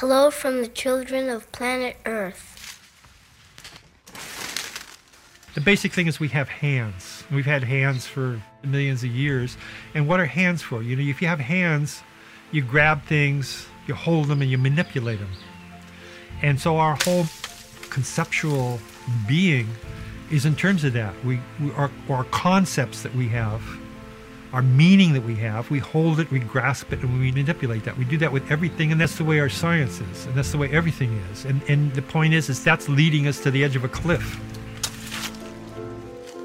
Hello from the children of planet Earth. The basic thing is we have hands. We've had hands for millions of years. And what are hands for? You know, if you have hands, you grab things, you hold them, and you manipulate them. And so our whole conceptual being is in terms of that. We, we our, our concepts that we have, our meaning that we have, we hold it, we grasp it, and we manipulate that. We do that with everything, and that's the way our science is, and that's the way everything is. And and the point is, is that's leading us to the edge of a cliff.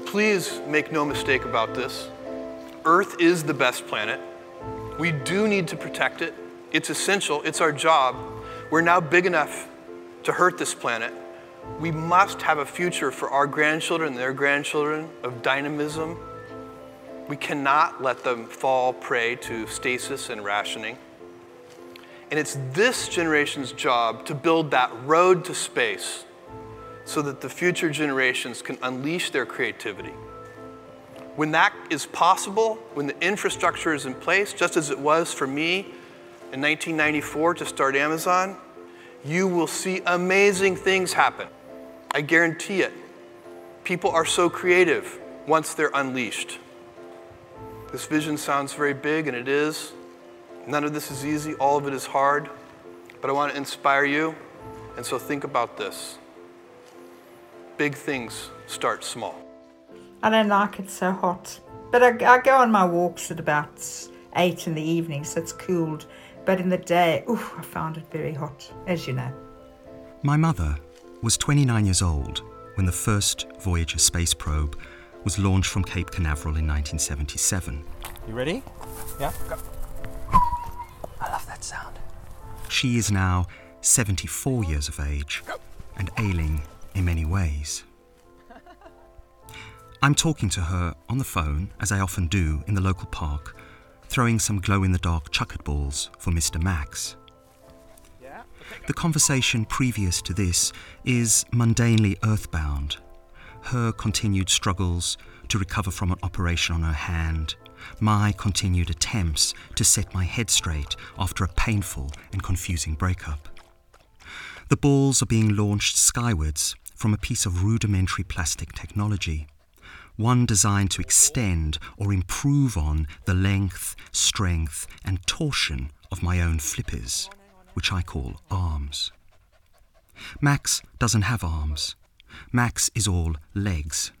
Please make no mistake about this. Earth is the best planet. We do need to protect it. It's essential. It's our job. We're now big enough to hurt this planet. We must have a future for our grandchildren and their grandchildren of dynamism. We cannot let them fall prey to stasis and rationing. And it's this generation's job to build that road to space so that the future generations can unleash their creativity. When that is possible, when the infrastructure is in place, just as it was for me in 1994 to start Amazon, you will see amazing things happen. I guarantee it. People are so creative once they're unleashed. This vision sounds very big, and it is. None of this is easy, all of it is hard. But I want to inspire you, and so think about this. Big things start small. I don't like it so hot. But I, I go on my walks at about 8 in the evening, so it's cooled. But in the day, ooh, I found it very hot, as you know. My mother was 29 years old when the first Voyager space probe was launched from Cape Canaveral in 1977. You ready? Yeah, go. I love that sound. She is now 74 years of age and ailing in many ways. I'm talking to her on the phone, as I often do in the local park, throwing some glow in the dark chuckered balls for Mr. Max. The conversation previous to this is mundanely earthbound. Her continued struggles to recover from an operation on her hand, my continued attempts to set my head straight after a painful and confusing breakup. The balls are being launched skywards from a piece of rudimentary plastic technology, one designed to extend or improve on the length, strength, and torsion of my own flippers, which I call arms. Max doesn't have arms. Max is all legs.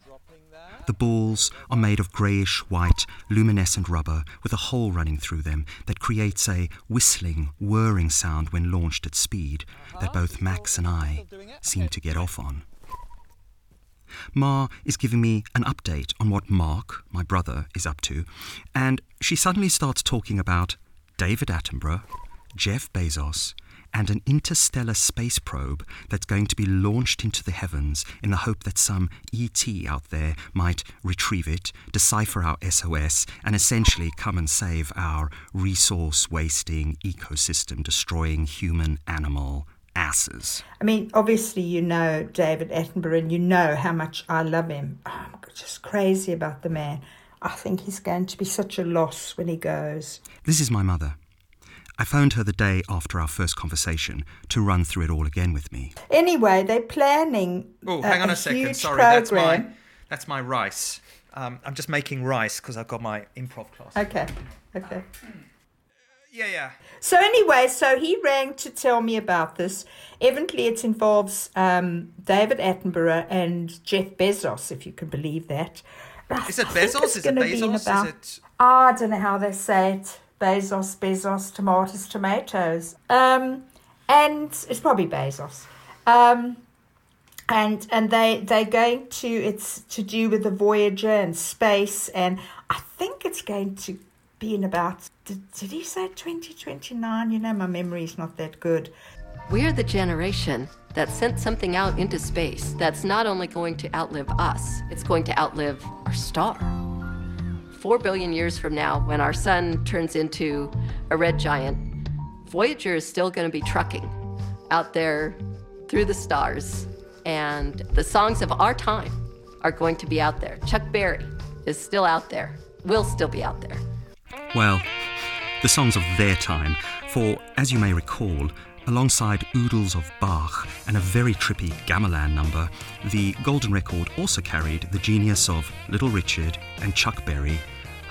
The balls are made of greyish white, luminescent rubber with a hole running through them that creates a whistling, whirring sound when launched at speed that both Max and I seem to get off on. Ma is giving me an update on what Mark, my brother, is up to, and she suddenly starts talking about David Attenborough, Jeff Bezos, and an interstellar space probe that's going to be launched into the heavens in the hope that some ET out there might retrieve it, decipher our SOS, and essentially come and save our resource wasting, ecosystem destroying human animal asses. I mean, obviously, you know David Attenborough and you know how much I love him. Oh, I'm just crazy about the man. I think he's going to be such a loss when he goes. This is my mother. I phoned her the day after our first conversation to run through it all again with me. Anyway, they're planning. Oh, hang on a, second. Sorry, that's my that's my rice. Um, I'm just making rice because I've got my improv class. Okay, okay. Yeah, yeah. So anyway, so he rang to tell me about this. Evidently, it involves um, David Attenborough and Jeff Bezos, if you can believe that. Is it Bezos? Is it Bezos? About, Is it? Oh, I don't know how they say it. Bezos, Bezos, tomatoes, tomatoes. Um, and it's probably Bezos. Um, and and they they're going to it's to do with the Voyager and space, and I think it's going to be in about did, did he say 2029? You know, my memory is not that good. We're the generation that sent something out into space that's not only going to outlive us, it's going to outlive our star. Four billion years from now, when our sun turns into a red giant, Voyager is still going to be trucking out there through the stars. And the songs of our time are going to be out there. Chuck Berry is still out there, will still be out there. Well, the songs of their time, for as you may recall, Alongside oodles of Bach and a very trippy Gamelan number, the Golden Record also carried the genius of Little Richard and Chuck Berry,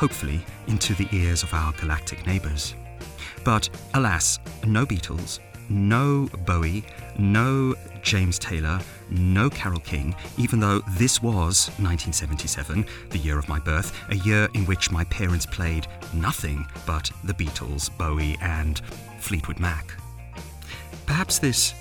hopefully into the ears of our galactic neighbours. But alas, no Beatles, no Bowie, no James Taylor, no Carole King, even though this was 1977, the year of my birth, a year in which my parents played nothing but the Beatles, Bowie, and Fleetwood Mac. Perhaps this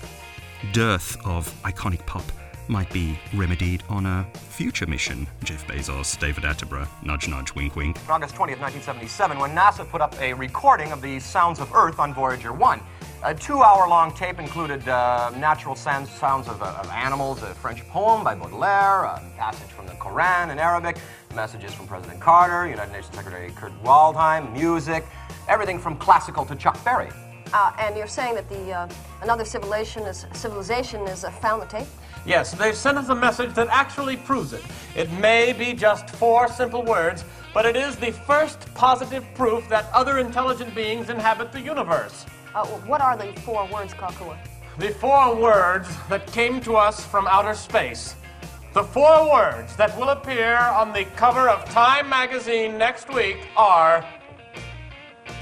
dearth of iconic pop might be remedied on a future mission. Jeff Bezos, David Attenborough, nudge nudge, wink wink. On August 20th, 1977, when NASA put up a recording of the sounds of Earth on Voyager 1. A two-hour-long tape included uh, natural sounds, sounds of, uh, of, animals, a French poem by Baudelaire, a passage from the Koran in Arabic, messages from President Carter, United Nations Secretary Kurt Waldheim, music, everything from classical to Chuck Berry. Uh, and you're saying that the uh, another civilization is civilization is uh, found the tape? Yes, they've sent us a message that actually proves it. It may be just four simple words, but it is the first positive proof that other intelligent beings inhabit the universe. Uh, what are the four words, Kakua? The four words that came to us from outer space. The four words that will appear on the cover of Time magazine next week are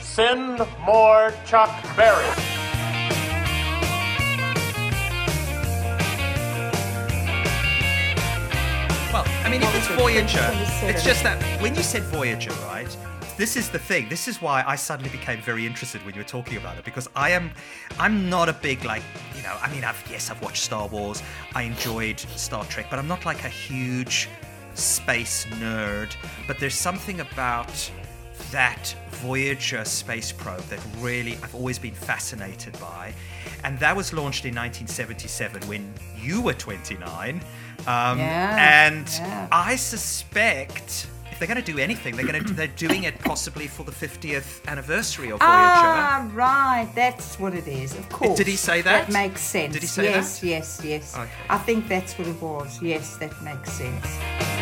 Send more Chuck Berry. Well, I mean, if it's Voyager, it's just that when you said Voyager, right? This is the thing. This is why I suddenly became very interested when you were talking about it because I am, I'm not a big like, you know, I mean, I've yes, I've watched Star Wars, I enjoyed Star Trek, but I'm not like a huge space nerd. But there's something about that Voyager space probe that really I've always been fascinated by. And that was launched in 1977 when you were 29. Um, yeah, and yeah. I suspect if they're going to do anything, they're going to they're doing it possibly for the 50th anniversary of Voyager. Ah, right. That's what it is. Of course. Did he say that? That makes sense. Did he say yes, that? Yes, yes, Okay. I think that's what it was. Yes, that makes sense.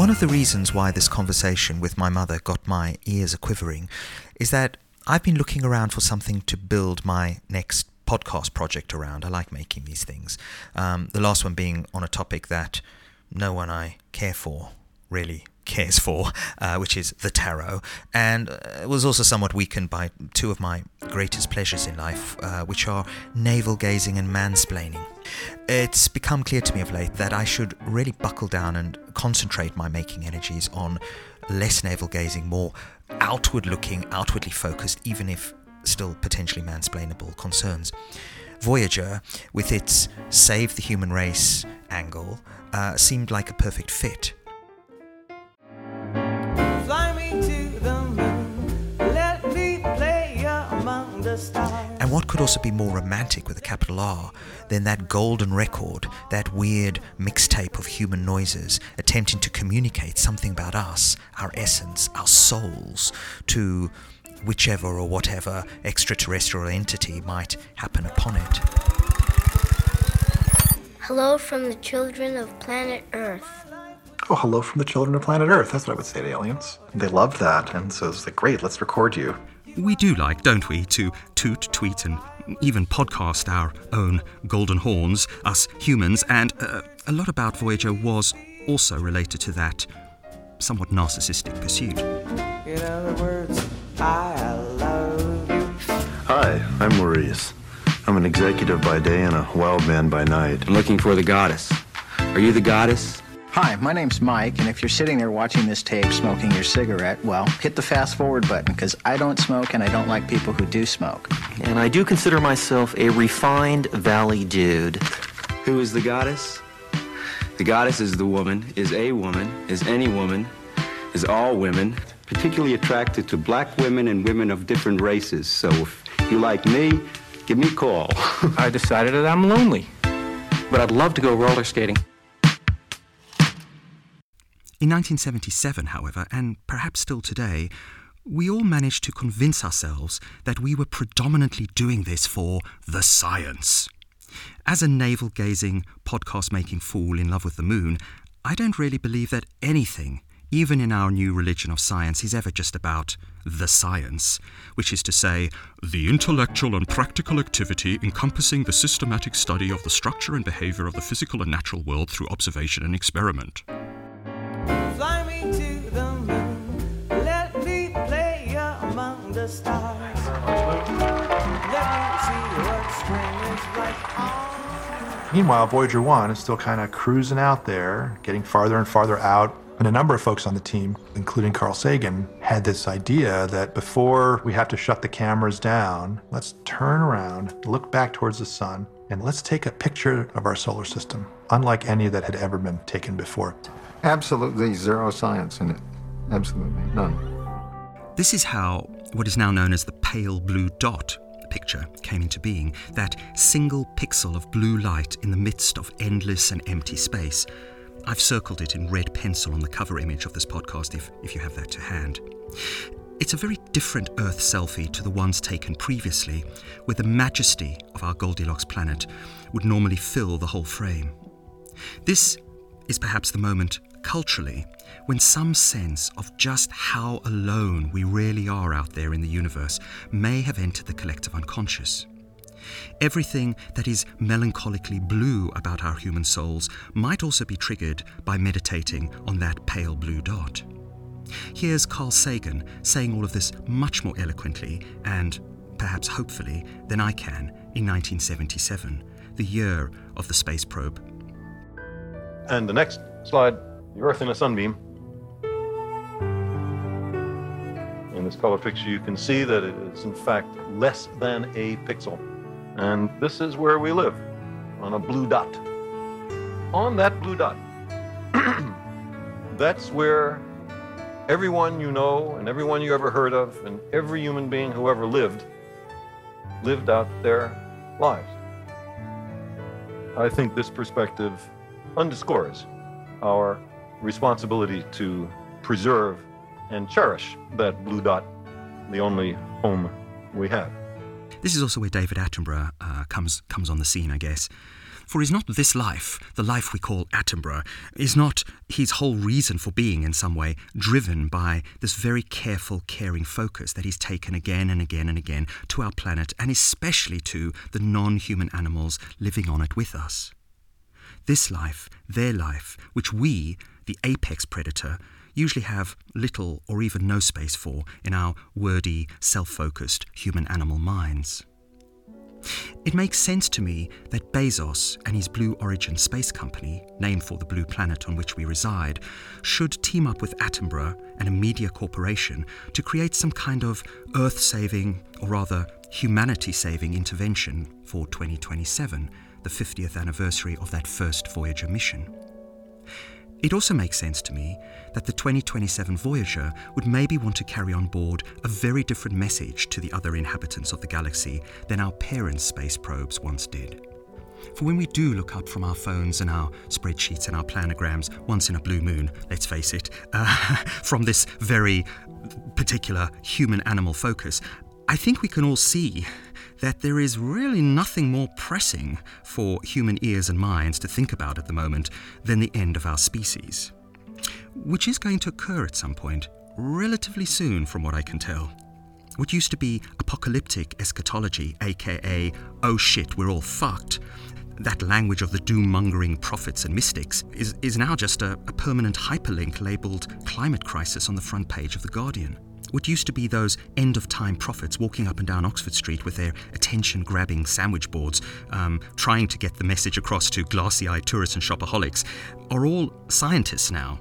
One of the reasons why this conversation with my mother got my ears a quivering is that I've been looking around for something to build my next podcast project around. I like making these things. Um, the last one being on a topic that no one I care for really cares for, uh, which is the tarot, and uh, was also somewhat weakened by two of my greatest pleasures in life, uh, which are navel gazing and mansplaining. It's become clear to me of late that I should really buckle down and concentrate my making energies on less navel gazing, more outward looking, outwardly focused, even if still potentially mansplainable concerns. Voyager, with its save the human race angle, uh, seemed like a perfect fit. And what could also be more romantic with a capital R than that golden record, that weird mixtape of human noises attempting to communicate something about us, our essence, our souls, to whichever or whatever extraterrestrial entity might happen upon it. Hello from the children of planet Earth. Oh, hello from the children of planet Earth. That's what I would say to aliens. They loved that, and so it's like, great, let's record you. We do like, don't we, to toot, tweet, and even podcast our own golden horns, us humans, and uh, a lot about Voyager was also related to that somewhat narcissistic pursuit. In other words, I love you. Hi, I'm Maurice. I'm an executive by day and a wild man by night. I'm looking for the goddess. Are you the goddess? Hi, my name's Mike, and if you're sitting there watching this tape smoking your cigarette, well, hit the fast forward button because I don't smoke and I don't like people who do smoke. And I do consider myself a refined valley dude. Who is the goddess? The goddess is the woman, is a woman, is any woman, is all women. Particularly attracted to black women and women of different races. So if you like me, give me a call. I decided that I'm lonely, but I'd love to go roller skating. In 1977, however, and perhaps still today, we all managed to convince ourselves that we were predominantly doing this for the science. As a navel gazing, podcast making fool in love with the moon, I don't really believe that anything even in our new religion of science, is ever just about the science, which is to say, the intellectual and practical activity encompassing the systematic study of the structure and behavior of the physical and natural world through observation and experiment. Meanwhile, Voyager 1 is still kind of cruising out there, getting farther and farther out. And a number of folks on the team, including Carl Sagan, had this idea that before we have to shut the cameras down, let's turn around, look back towards the sun, and let's take a picture of our solar system, unlike any that had ever been taken before. Absolutely zero science in it. Absolutely none. This is how what is now known as the pale blue dot picture came into being that single pixel of blue light in the midst of endless and empty space. I've circled it in red pencil on the cover image of this podcast if, if you have that to hand. It's a very different Earth selfie to the ones taken previously, where the majesty of our Goldilocks planet would normally fill the whole frame. This is perhaps the moment, culturally, when some sense of just how alone we really are out there in the universe may have entered the collective unconscious. Everything that is melancholically blue about our human souls might also be triggered by meditating on that pale blue dot. Here's Carl Sagan saying all of this much more eloquently and, perhaps hopefully, than I can in 1977, the year of the space probe. And the next slide, the Earth in a sunbeam. In this color picture, you can see that it is in fact less than a pixel. And this is where we live, on a blue dot. On that blue dot. That's where everyone you know and everyone you ever heard of and every human being who ever lived lived out their lives. I think this perspective underscores our responsibility to preserve and cherish that blue dot, the only home we have. This is also where David Attenborough uh, comes comes on the scene, I guess. For is not this life, the life we call Attenborough, is not his whole reason for being in some way driven by this very careful, caring focus that he's taken again and again and again to our planet, and especially to the non human animals living on it with us? This life, their life, which we, the apex predator, usually have little or even no space for in our wordy, self focused human animal minds. It makes sense to me that Bezos and his Blue Origin space company, named for the blue planet on which we reside, should team up with Attenborough and a media corporation to create some kind of Earth saving, or rather humanity saving intervention for 2027, the 50th anniversary of that first Voyager mission. It also makes sense to me that the 2027 Voyager would maybe want to carry on board a very different message to the other inhabitants of the galaxy than our parents' space probes once did. For when we do look up from our phones and our spreadsheets and our planograms once in a blue moon, let's face it, uh, from this very particular human animal focus, I think we can all see that there is really nothing more pressing for human ears and minds to think about at the moment than the end of our species. Which is going to occur at some point, relatively soon, from what I can tell. What used to be apocalyptic eschatology, aka, oh shit, we're all fucked, that language of the doom mongering prophets and mystics, is, is now just a, a permanent hyperlink labeled climate crisis on the front page of The Guardian. What used to be those end of time prophets walking up and down Oxford Street with their attention grabbing sandwich boards, um, trying to get the message across to glassy eyed tourists and shopaholics, are all scientists now.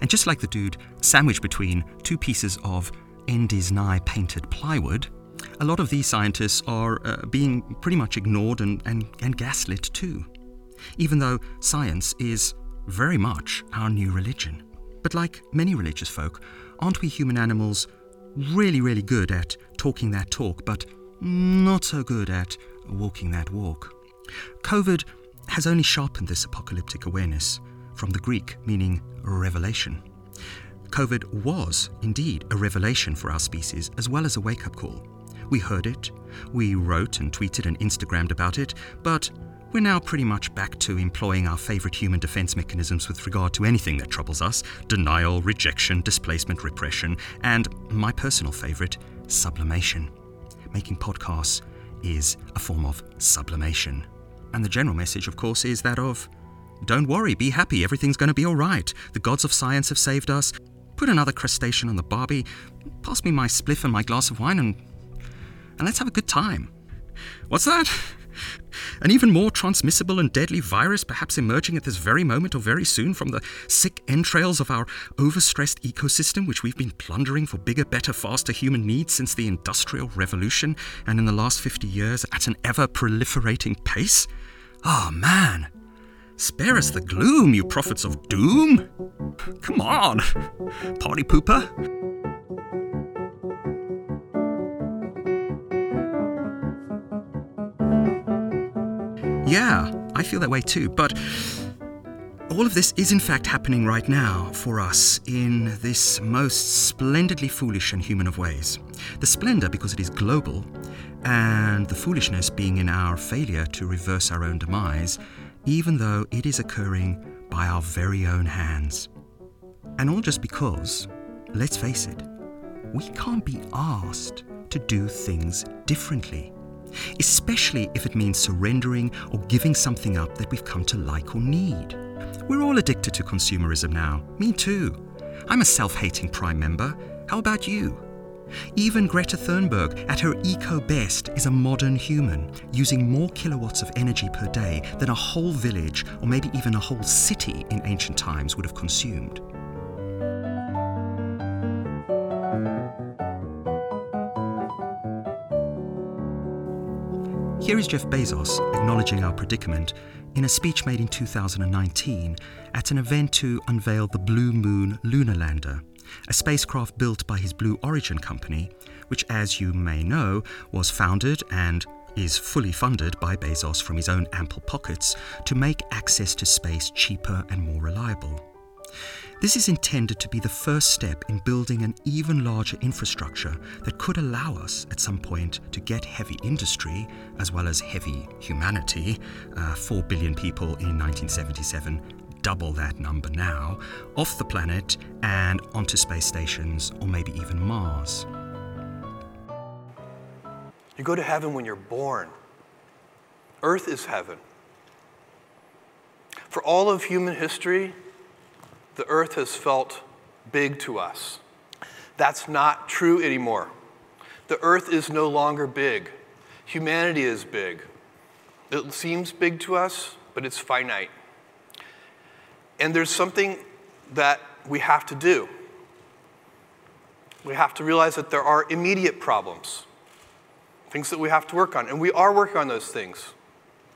And just like the dude sandwiched between two pieces of end is nigh painted plywood, a lot of these scientists are uh, being pretty much ignored and, and, and gaslit too. Even though science is very much our new religion. But like many religious folk, aren't we human animals really, really good at talking that talk, but not so good at walking that walk? COVID has only sharpened this apocalyptic awareness, from the Greek meaning revelation. COVID was indeed a revelation for our species as well as a wake up call. We heard it, we wrote and tweeted and Instagrammed about it, but We're now pretty much back to employing our favourite human defence mechanisms with regard to anything that troubles us denial, rejection, displacement, repression, and my personal favourite, sublimation. Making podcasts is a form of sublimation. And the general message, of course, is that of don't worry, be happy, everything's going to be all right. The gods of science have saved us. Put another crustacean on the barbie, pass me my spliff and my glass of wine, and, and let's have a good time. What's that? An even more transmissible and deadly virus perhaps emerging at this very moment or very soon from the sick entrails of our overstressed ecosystem, which we've been plundering for bigger, better, faster human needs since the Industrial Revolution and in the last 50 years at an ever proliferating pace? Oh man! Spare us the gloom, you prophets of doom! Come on! Party pooper! Yeah, I feel that way too, but all of this is in fact happening right now for us in this most splendidly foolish and human of ways. The splendor because it is global, and the foolishness being in our failure to reverse our own demise, even though it is occurring by our very own hands. And all just because, let's face it, we can't be asked to do things differently especially if it means surrendering or giving something up that we've come to like or need. We're all addicted to consumerism now. Me too. I'm a self hating Prime member. How about you? Even Greta Thunberg, at her eco best, is a modern human, using more kilowatts of energy per day than a whole village or maybe even a whole city in ancient times would have consumed. Here is Jeff Bezos acknowledging our predicament in a speech made in 2019 at an event to unveil the Blue Moon lunar lander, a spacecraft built by his Blue Origin company, which, as you may know, was founded and is fully funded by Bezos from his own ample pockets to make access to space cheaper and more reliable. This is intended to be the first step in building an even larger infrastructure that could allow us at some point to get heavy industry, as well as heavy humanity, uh, 4 billion people in 1977, double that number now, off the planet and onto space stations or maybe even Mars. You go to heaven when you're born. Earth is heaven. For all of human history, the earth has felt big to us. That's not true anymore. The earth is no longer big. Humanity is big. It seems big to us, but it's finite. And there's something that we have to do. We have to realize that there are immediate problems, things that we have to work on. And we are working on those things.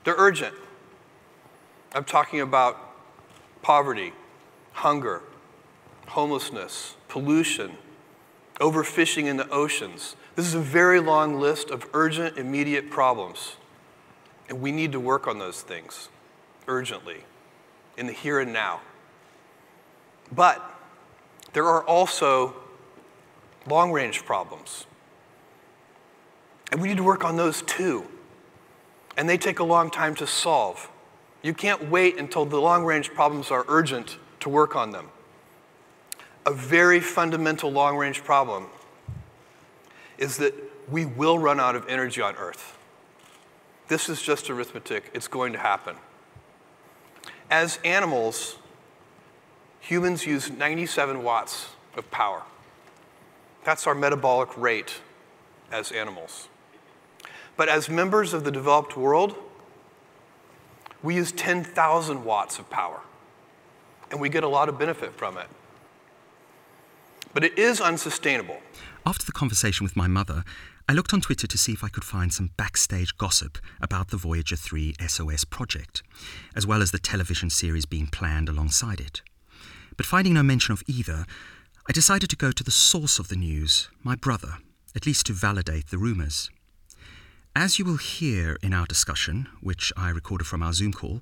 They're urgent. I'm talking about poverty, hunger, homelessness, pollution, overfishing in the oceans. This is a very long list of urgent, immediate problems. And we need to work on those things urgently in the here and now. But there are also long range problems. And we need to work on those too. And they take a long time to solve. You can't wait until the long range problems are urgent to work on them. A very fundamental long range problem is that we will run out of energy on Earth. This is just arithmetic, it's going to happen. As animals, humans use 97 watts of power. That's our metabolic rate as animals. But as members of the developed world, we use 10,000 watts of power and we get a lot of benefit from it. But it is unsustainable. After the conversation with my mother, I looked on Twitter to see if I could find some backstage gossip about the Voyager 3 SOS project, as well as the television series being planned alongside it. But finding no mention of either, I decided to go to the source of the news, my brother, at least to validate the rumours. As you will hear in our discussion, which I recorded from our Zoom call,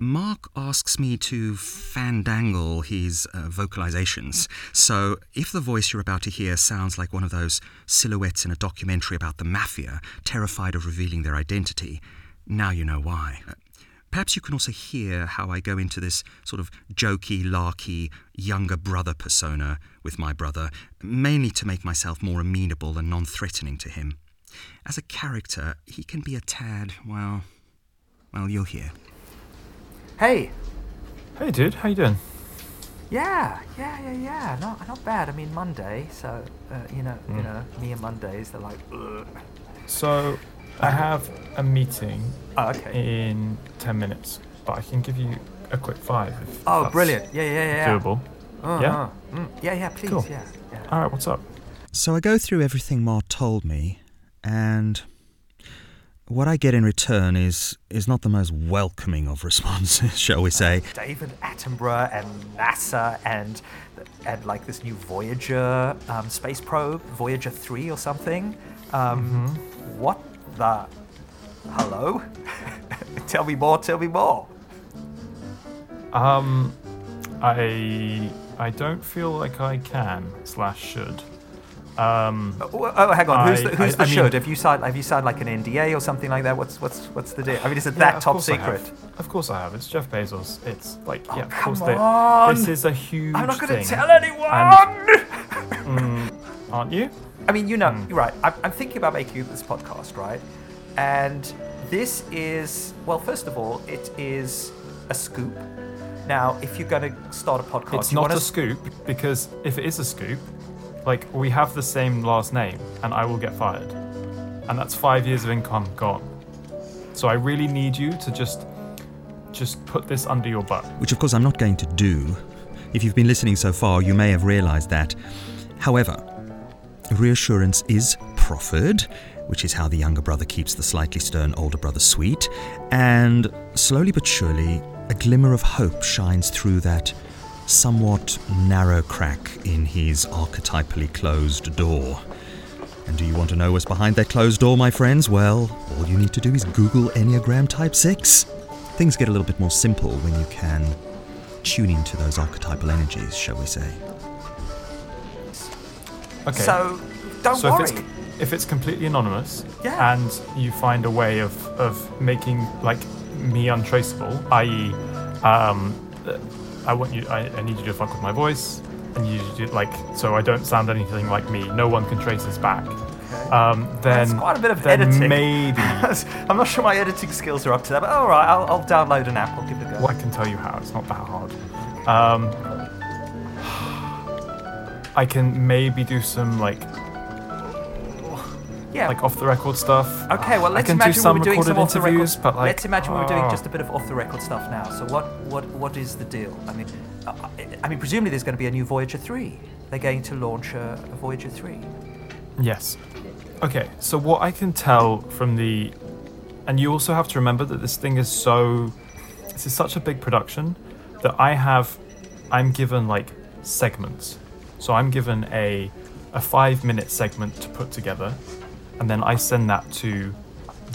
Mark asks me to fandangle his uh, vocalizations. So, if the voice you're about to hear sounds like one of those silhouettes in a documentary about the mafia, terrified of revealing their identity, now you know why. Uh, Perhaps you can also hear how I go into this sort of jokey, larky, younger brother persona with my brother, mainly to make myself more amenable and non threatening to him. As a character, he can be a tad, well, well, you'll hear. Hey. Hey, dude, how you doing? Yeah, yeah, yeah, yeah. Not, not bad. I mean, Monday, so uh, you know, you Mm. know, me and Mondays, they're like, Ugh. So, I have a meeting Oh, okay. in 10 minutes, but I can give you a quick five. If Oh, that's brilliant. Yeah, yeah, yeah, yeah. Doable. Uh-huh. Yeah? Mm, yeah, yeah, please, Cool. yeah, yeah. All right, what's up? So I go through everything Ma told me, and what I get in return is is not the most welcoming of responses, shall we say. David Attenborough and NASA and and like this new Voyager um, space probe, Voyager three or something. Um, What the? Hello? tell me more. Tell me more. Um, I I don't feel like I can slash should. Um, Oh, oh, hang on. Who's I- the, who's I- the I mean- should? Have you signed? Have you signed like an NDA or something like that? What's what's what's the deal? I mean, is it Yeah, that top course I have. secret? Of course I have. It's Jeff Bezos. It's like, yeah, of Oh, course they. This is a huge I'm not going to tell anyone. Mm, aren't you? I mean, you know, Hmm. you're right. I'm, I'm thinking about making this podcast, right? And this is, well, first of all, it is a scoop. Now, if you're going to start a podcast, It's not a scoop because if it is a scoop, like we have the same last name, and I will get fired, and that's five years of income gone. So I really need you to just, just put this under your butt. Which, of course, I'm not going to do. If you've been listening so far, you may have realised that. However, reassurance is proffered, which is how the younger brother keeps the slightly stern older brother sweet, and slowly but surely, a glimmer of hope shines through that somewhat narrow crack in his archetypally closed door. And do you want to know what's behind that closed door, my friends? Well, all you need to do is Google Enneagram Type 6. Things get a little bit more simple when you can tune into those archetypal energies, shall we say. Okay. So, don't so worry. If it's, if it's completely anonymous, Yeah. and you find a way of, of making like me untraceable, i.e., um, I want you, I, I need you to fuck with my voice, and you do like so I don't sound anything like me. No one can trace this back. Um, then That's quite a bit of editing. maybe. I'm not sure my editing skills are up to that, but all right, I'll, I'll download an app. I'll give it a go. Well, I can tell you how. It's not that hard. Um, I can maybe do some like Yeah. like off the record stuff. Okay, well, let's can imagine do some we were doing recorded some off the record. interviews, but like let's imagine we were doing ah. just a bit of off the record stuff now. So what what what is the deal? I mean, uh, I mean, presumably there's going to be a new Voyager three. They're going to launch a, a Voyager three. Yes. Okay, so what I can tell from the. And you also have to remember that this thing is so. This is such a big production that I have. I'm given like segments. So I'm given a, a five minute segment to put together, and then I send that to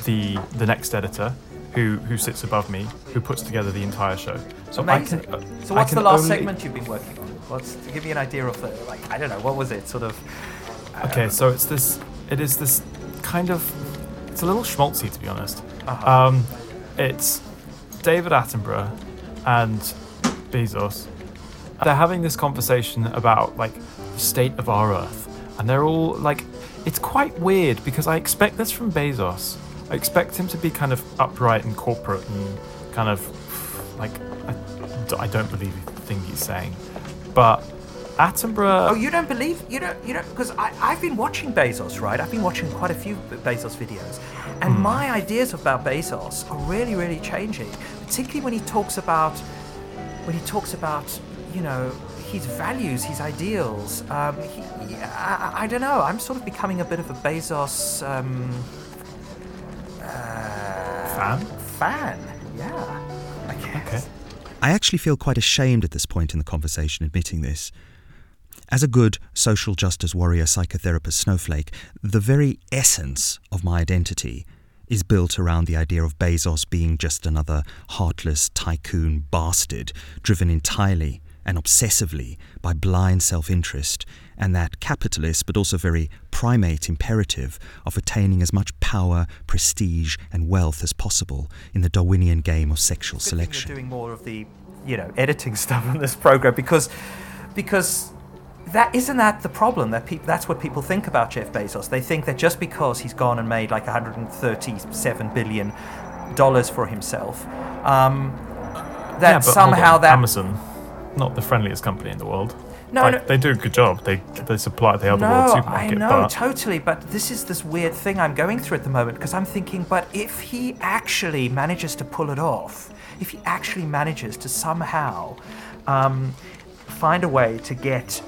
the the next editor, who who sits above me, who puts together the entire show. So Amazing. I can. uh, so what's the last only- segment you've been working on? What's to give me an idea of the like? I don't know. What was it? Sort of. Okay, so it's this. It is this kind of. It's a little schmaltzy, to be honest. Uh-huh. Um, it's David Attenborough and Bezos. They're having this conversation about like the state of our Earth, and they're all like, it's quite weird because I expect this from Bezos. I expect him to be kind of upright and corporate and kind of like I, I don't believe the thing he's saying, but Attenborough. Oh, you don't believe you don't you don't because I I've been watching Bezos, right? I've been watching quite a few Bezos videos, and hmm. my ideas about Bezos are really really changing. Particularly when he talks about when he talks about you know his values, his ideals. Um, he, I, I- don't know. I'm sort of becoming a bit of a Bezos um, uh, Fan? Fan, yeah. I guess. I actually feel quite ashamed at this point in the conversation admitting this. As a good social justice warrior psychotherapist snowflake, the very essence of my identity is built around the idea of Bezos being just another heartless tycoon bastard driven entirely and obsessively by blind self interest and that capitalist but also very primate imperative of attaining as much power, prestige, and wealth as possible in the Darwinian game of sexual Good thing selection. We're doing more of the, you know, editing stuff in this program because, because that isn't that the problem. That peop that's what people think about Jeff Bezos. They think that just because he's gone and made like 137 billion dollars for himself, um, that yeah, somehow that Amazon, not the friendliest company in the world. No, Like, no. they do a good job. They they supply the world no, supermarket. I know but totally, but this is this weird thing I'm going through at the moment because I'm thinking, but if he actually manages to pull it off, if he actually manages to somehow um, find a way to get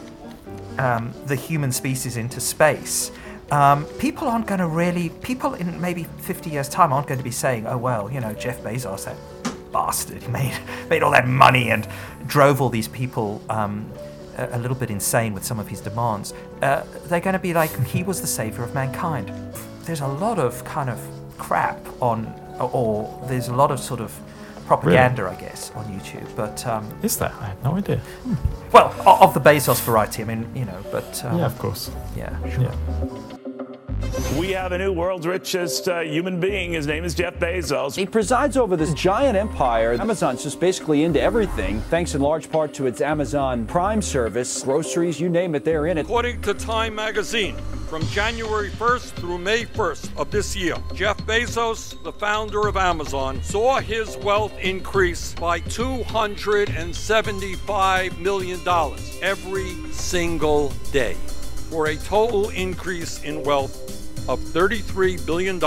um, the human species into space, um, people aren't going to really, people in maybe 50 years' time aren't going to be saying, oh, well, you know, Jeff Bezos, that bastard, he made, made all that money and drove all these people um, a, a little bit insane with some of his demands. Uh, they're going to be like, he was the savior of mankind. There's a lot of kind of crap on, or there's a lot of sort of propaganda, I guess, on YouTube. But um, is there? I had no idea. well, of the Bezos variety. I mean, you know, but um, Yeah, of course. Yeah, sure. Yeah. We have a new world's richest uh, human being. His name is Jeff Bezos. He presides over this giant empire. Amazon's just basically into everything, thanks in large part to its Amazon Prime service. Groceries, you name it, they're in it. According to Time magazine, from January 1st through May 1st of this year, Jeff Bezos, the founder of Amazon, saw his wealth increase by $275 million every single day, for a total increase in wealth of $33 billion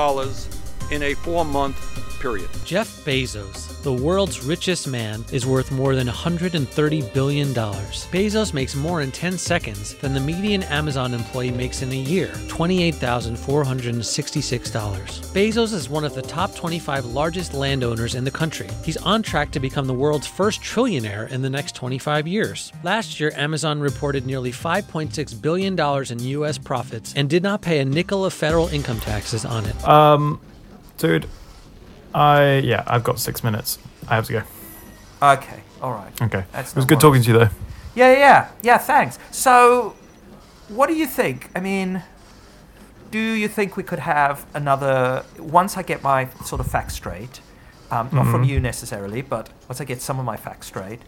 in a four month period. Jeff Bezos, the world's richest man, is worth more than $130 billion. Bezos makes more in 10 seconds than the median Amazon employee makes in a year $28,466. Bezos is one of the top 25 largest landowners in the country. He's on track to become the world's first trillionaire in the next 25 years. Last year, Amazon reported nearly $5.6 billion in U.S. profits and did not pay a nickel of federal income taxes on it. Um, dude, I yeah, I've got six minutes. I have to go. Okay, all right. Okay, That's it was no good talking to you though. Yeah, yeah, yeah, yeah. Thanks. So, what do you think? I mean, do you think we could have another? Once I get my sort of facts straight, um, not from Mhm. you necessarily, but once I get some of my facts straight,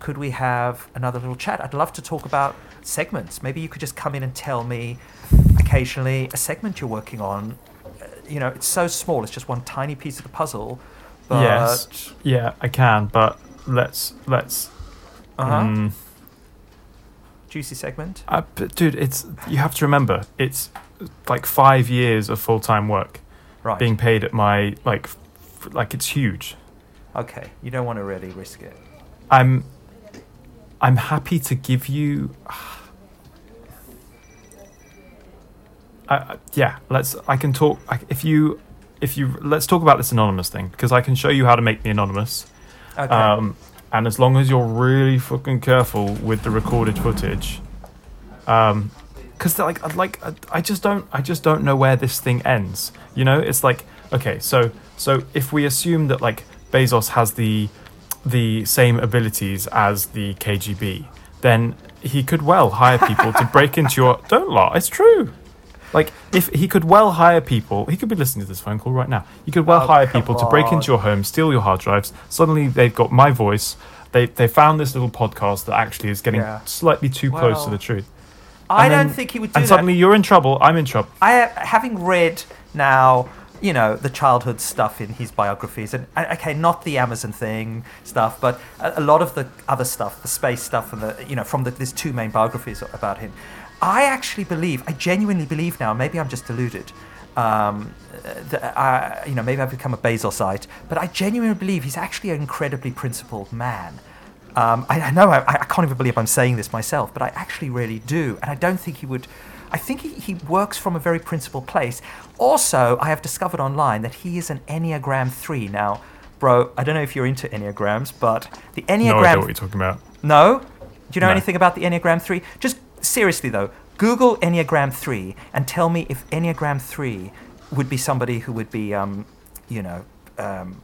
could we have another little chat? I'd love to talk about segments. Maybe you could just come in and tell me occasionally a segment you're working on. Uh, You know, it's so small; it's just one tiny piece of the puzzle. But yes, yeah, I can, but let's let's. Uh-huh. mm, juicy segment. Uh, but dude, it's you have to remember it's like five years of full time work, Right. Being paid at my like, f- like it's huge. Okay, you don't want to really risk it. I'm, I'm happy to give you. I, I- yeah, let's. I can talk. I, if you, if you, let's talk about this anonymous thing because I can show you how to make me anonymous. Okay. Um, and as long as you're really fucking careful with the recorded footage, um, because like, I'd like, I, I just don't, I just don't know where this thing ends. You know, it's like, okay, so, so if we assume that like Bezos has the, the same abilities as the KGB, then he could well hire people to break into your. Don't lie, it's true. Like, if he could well hire people, he could be listening to this phone call right now. He could well Oh, hire people to break into your home, steal your hard drives. Suddenly, they've got my voice. They they found this little podcast that actually is getting Yeah. slightly too close to the truth. I And don't think he would do And that. suddenly, you're in trouble. I'm in trouble. I having read now, you know, the childhood stuff in his biographies, and and, okay, not the Amazon thing stuff, but a, a lot of the other stuff, the space stuff, and the you know, from the there's two main biographies about him. I actually believe, I genuinely believe now. Maybe I'm just deluded. Um, that I, you know, maybe I've become a Bezosite, but I genuinely believe he's actually an incredibly principled man. Um, I, I know I, I can't even believe I'm saying this myself, but I actually really do, and I don't think he would. I think he, he works from a very principled place. Also, I have discovered online that he is an Enneagram three. Now, bro, I don't know if you're into Enneagrams, but the Enneagram. No idea what you're talking about. No? Do you know No. anything about the Enneagram 3? Just seriously though, Google Enneagram 3 and tell me if Enneagram 3 would be somebody who would be, um, you know, um,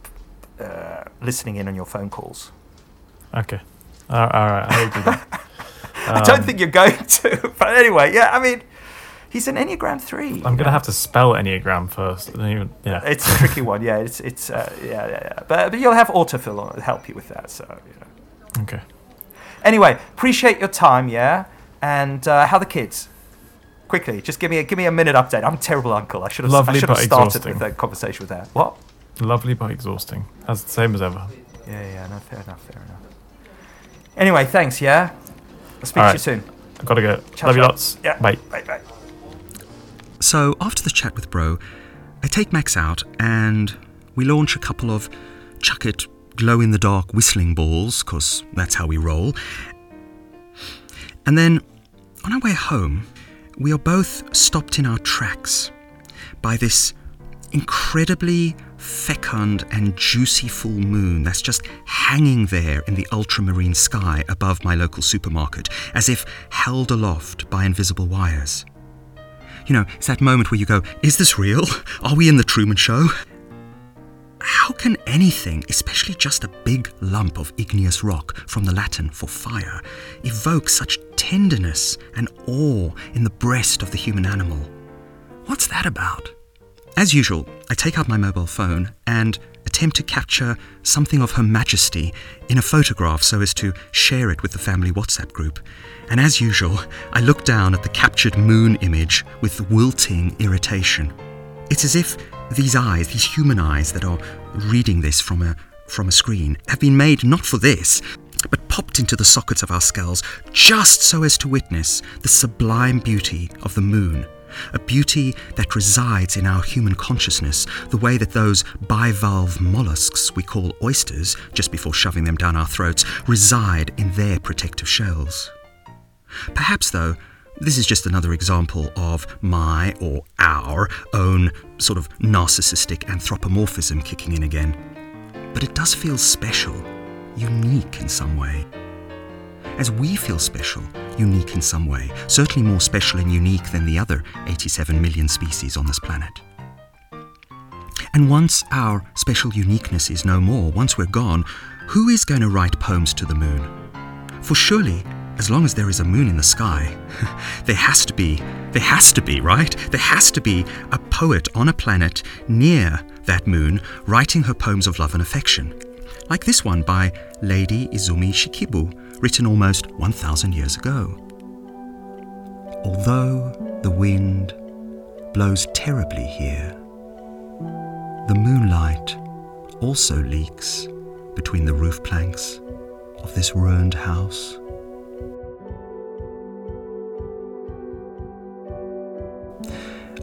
uh, listening in on your phone calls. Okay. all right, I agree. I don't Um, think you're going to. But anyway, yeah, I mean, he's an Enneagram 3. I'm gonna have to spell Enneagram first. Even, yeah. It's a tricky one, yeah. It's, it's uh, yeah, yeah, yeah. But, but you'll have autofill on help you with that, so, you know. Okay. Anyway, appreciate your time, yeah? And uh, how are the kids? Quickly, just give me a give me a minute update. I'm a terrible uncle. I should have I should have but started exhausting. with a conversation with that. What? Lovely but exhausting. That's the same as ever. Yeah, yeah, no, fair enough, fair enough. Anyway, thanks, yeah? I'll speak All to you soon. I've gotta go. Ciao, Love you lots. Yeah. Bye. Bye, bye. So, after the chat with Bro, I take Max out and we launch a couple of chuck it glow in the dark whistling balls, because that's how we roll. And then, on our way home, we are both stopped in our tracks by this incredibly fecund and juicy full moon that's just hanging there in the ultramarine sky above my local supermarket, as if held aloft by invisible wires. You know, it's that moment where you go, Is this real? Are we in the Truman Show? How can anything, especially just a big lump of igneous rock from the Latin for fire, evoke such tenderness and awe in the breast of the human animal? What's that about? As usual, I take out my mobile phone and attempt to capture something of Her Majesty in a photograph so as to share it with the family WhatsApp group. And as usual, I look down at the captured moon image with wilting irritation. It's as if these eyes, these human eyes that are reading this from a from a screen, have been made not for this, but popped into the sockets of our skulls just so as to witness the sublime beauty of the moon. A beauty that resides in our human consciousness, the way that those bivalve mollusks we call oysters, just before shoving them down our throats, reside in their protective shells. Perhaps, though, this is just another example of my or our own sort of narcissistic anthropomorphism kicking in again. But it does feel special, unique in some way. As we feel special, unique in some way, certainly more special and unique than the other 87 million species on this planet. And once our special uniqueness is no more, once we're gone, who is going to write poems to the moon? For surely, as long as there is a moon in the sky, there has to be, there has to be, right? There has to be a poet on a planet near that moon writing her poems of love and affection. Like this one by Lady Izumi Shikibu, written almost 1,000 years ago. Although the wind blows terribly here, the moonlight also leaks between the roof planks of this ruined house.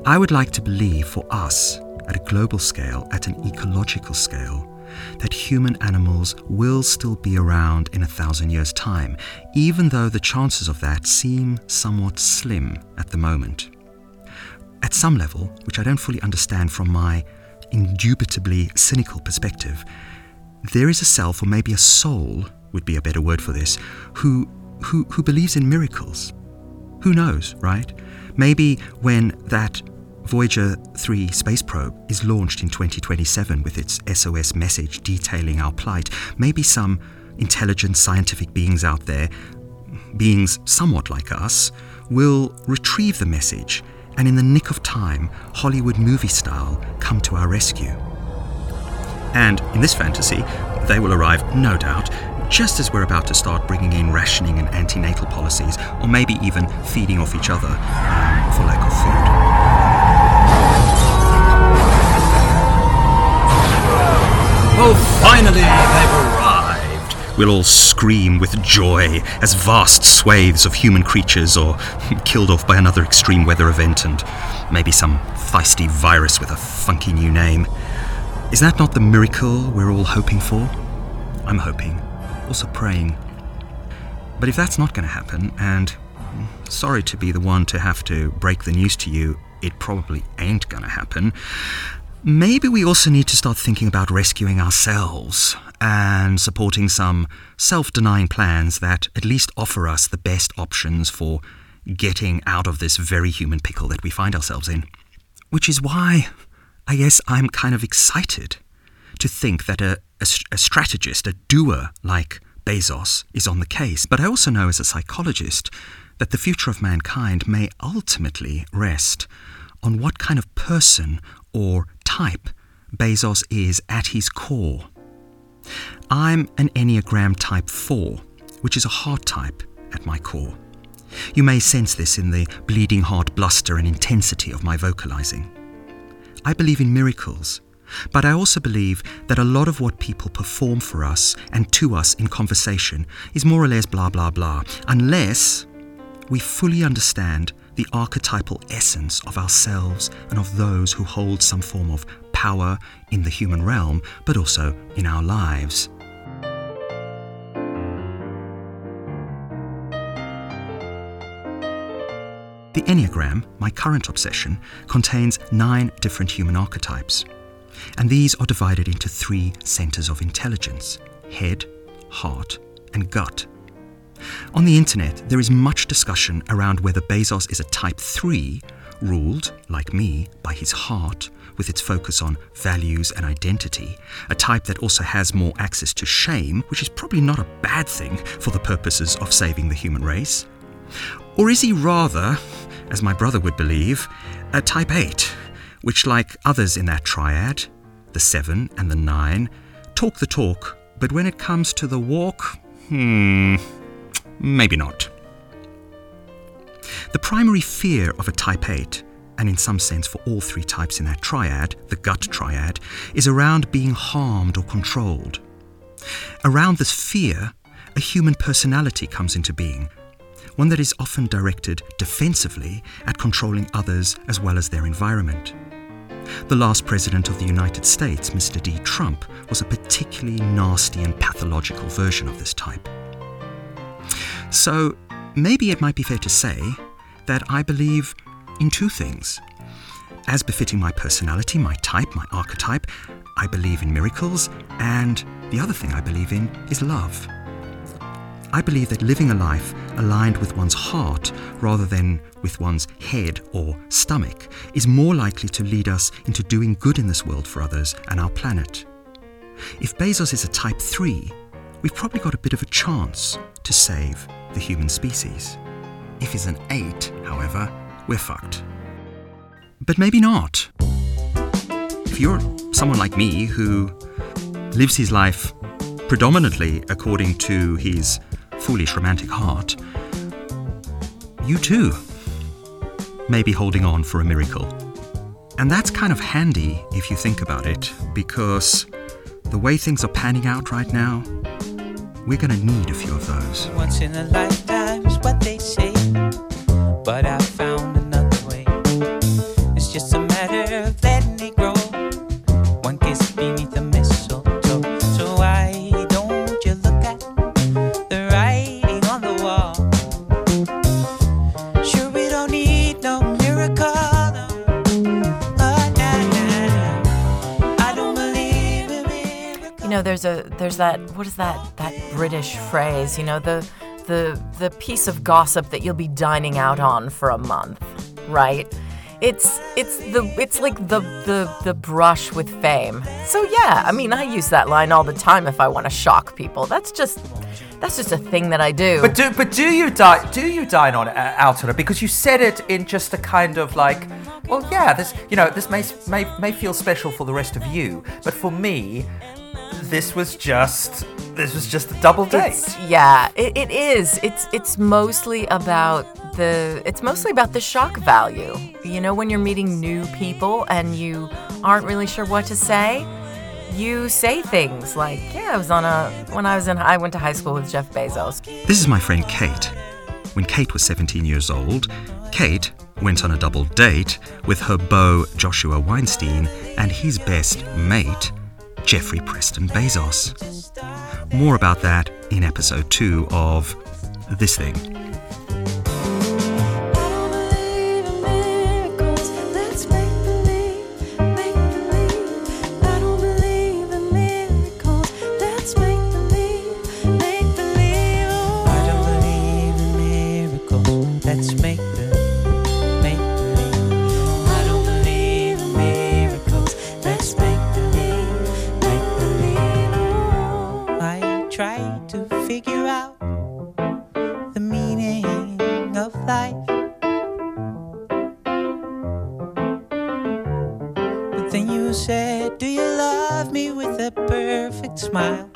I would like to believe for us, at a global scale, at an ecological scale, that human animals will still be around in a thousand years' time, even though the chances of that seem somewhat slim at the moment. At some level, which I don't fully understand from my indubitably cynical perspective, there is a self, or maybe a soul would be a better word for this, who, who, who believes in miracles. Who knows, right? Maybe when that Voyager 3 space probe is launched in 2027 with its SOS message detailing our plight, maybe some intelligent scientific beings out there, beings somewhat like us, will retrieve the message and in the nick of time, Hollywood movie style, come to our rescue. And in this fantasy, they will arrive, no doubt, just as we're about to start bringing in rationing and antenatal policies, or maybe even feeding off each other um, for lack of food. Oh, finally, they've arrived. We'll all scream with joy as vast swathes of human creatures are killed off by another extreme weather event and maybe some feisty virus with a funky new name. Is that not the miracle we're all hoping for? I'm hoping, also praying. But if that's not going to happen, and sorry to be the one to have to break the news to you, it probably ain't going to happen, maybe we also need to start thinking about rescuing ourselves and supporting some self denying plans that at least offer us the best options for getting out of this very human pickle that we find ourselves in. Which is why I guess I'm kind of excited to think that a, a, a strategist, a doer like Bezos is on the case, but I also know as a psychologist that the future of mankind may ultimately rest on what kind of person or type Bezos is at his core. I'm an Enneagram Type 4, which is a heart type at my core. You may sense this in the bleeding heart bluster and intensity of my vocalizing. I believe in miracles, but I also believe that a lot of what people perform for us and to us in conversation is more or less blah blah blah, unless we fully understand the archetypal essence of ourselves and of those who hold some form of power in the human realm, but also in our lives. The Enneagram, my current obsession, contains nine different human archetypes. And these are divided into three centers of intelligence head, heart, and gut. On the internet, there is much discussion around whether Bezos is a type 3, ruled, like me, by his heart, with its focus on values and identity, a type that also has more access to shame, which is probably not a bad thing for the purposes of saving the human race. Or is he rather, as my brother would believe, a type 8, which, like others in that triad, the 7 and the 9, talk the talk, but when it comes to the walk, hmm, maybe not. The primary fear of a type 8, and in some sense for all three types in that triad, the gut triad, is around being harmed or controlled. Around this fear, a human personality comes into being, one that is often directed defensively at controlling others as well as their environment. The last president of the United States, Mr. D. Trump, was a particularly nasty and pathological version of this type. So, maybe it might be fair to say that I believe in two things. As befitting my personality, my type, my archetype, I believe in miracles, and the other thing I believe in is love. I believe that living a life aligned with one's heart rather than with one's head or stomach is more likely to lead us into doing good in this world for others and our planet. If Bezos is a type 3, we've probably got a bit of a chance to save the human species. If he's an 8, however, we're fucked. But maybe not. If you're someone like me who lives his life predominantly according to his foolish romantic heart, you too may be holding on for a miracle. And that's kind of handy if you think about it, because the way things are panning out right now, we're going to need a few of those. Once in a lifetime is what they say, but I found another way. It's just a matter of letting it grow. One kiss beneath the mistletoe. So why don't you look at the writing on the wall? Sure, we don't need no miracle. no. Oh, nah, nah, nah. I don't believe in You know, there's a there's that what is that that British phrase? You know, the the the piece of gossip that you'll be dining out on for a month, right? It's it's the it's like the the the brush with fame. So yeah, I mean, I use that line all the time if I want to shock people. That's just that's just a thing that I do. But do but do you di- do you dine on uh, out on it because you said it in just a kind of like, well, yeah, this you know this may may may feel special for the rest of you, but for me, this was just this was just a double date. It's, yeah, it, it is. It's it's mostly about the it's mostly about the shock value. You know, when you're meeting new people and you aren't really sure what to say, you say things like, "Yeah, I was on a when I was in I went to high school with Jeff Bezos." This is my friend Kate. When Kate was 17 years old, Kate went on a double date with her beau Joshua Weinstein and his best mate, Jeffrey Preston Bezos. More about that in episode 2 of This Thing. to figure out the meaning of life. But then you said, Do you love me with a perfect smile?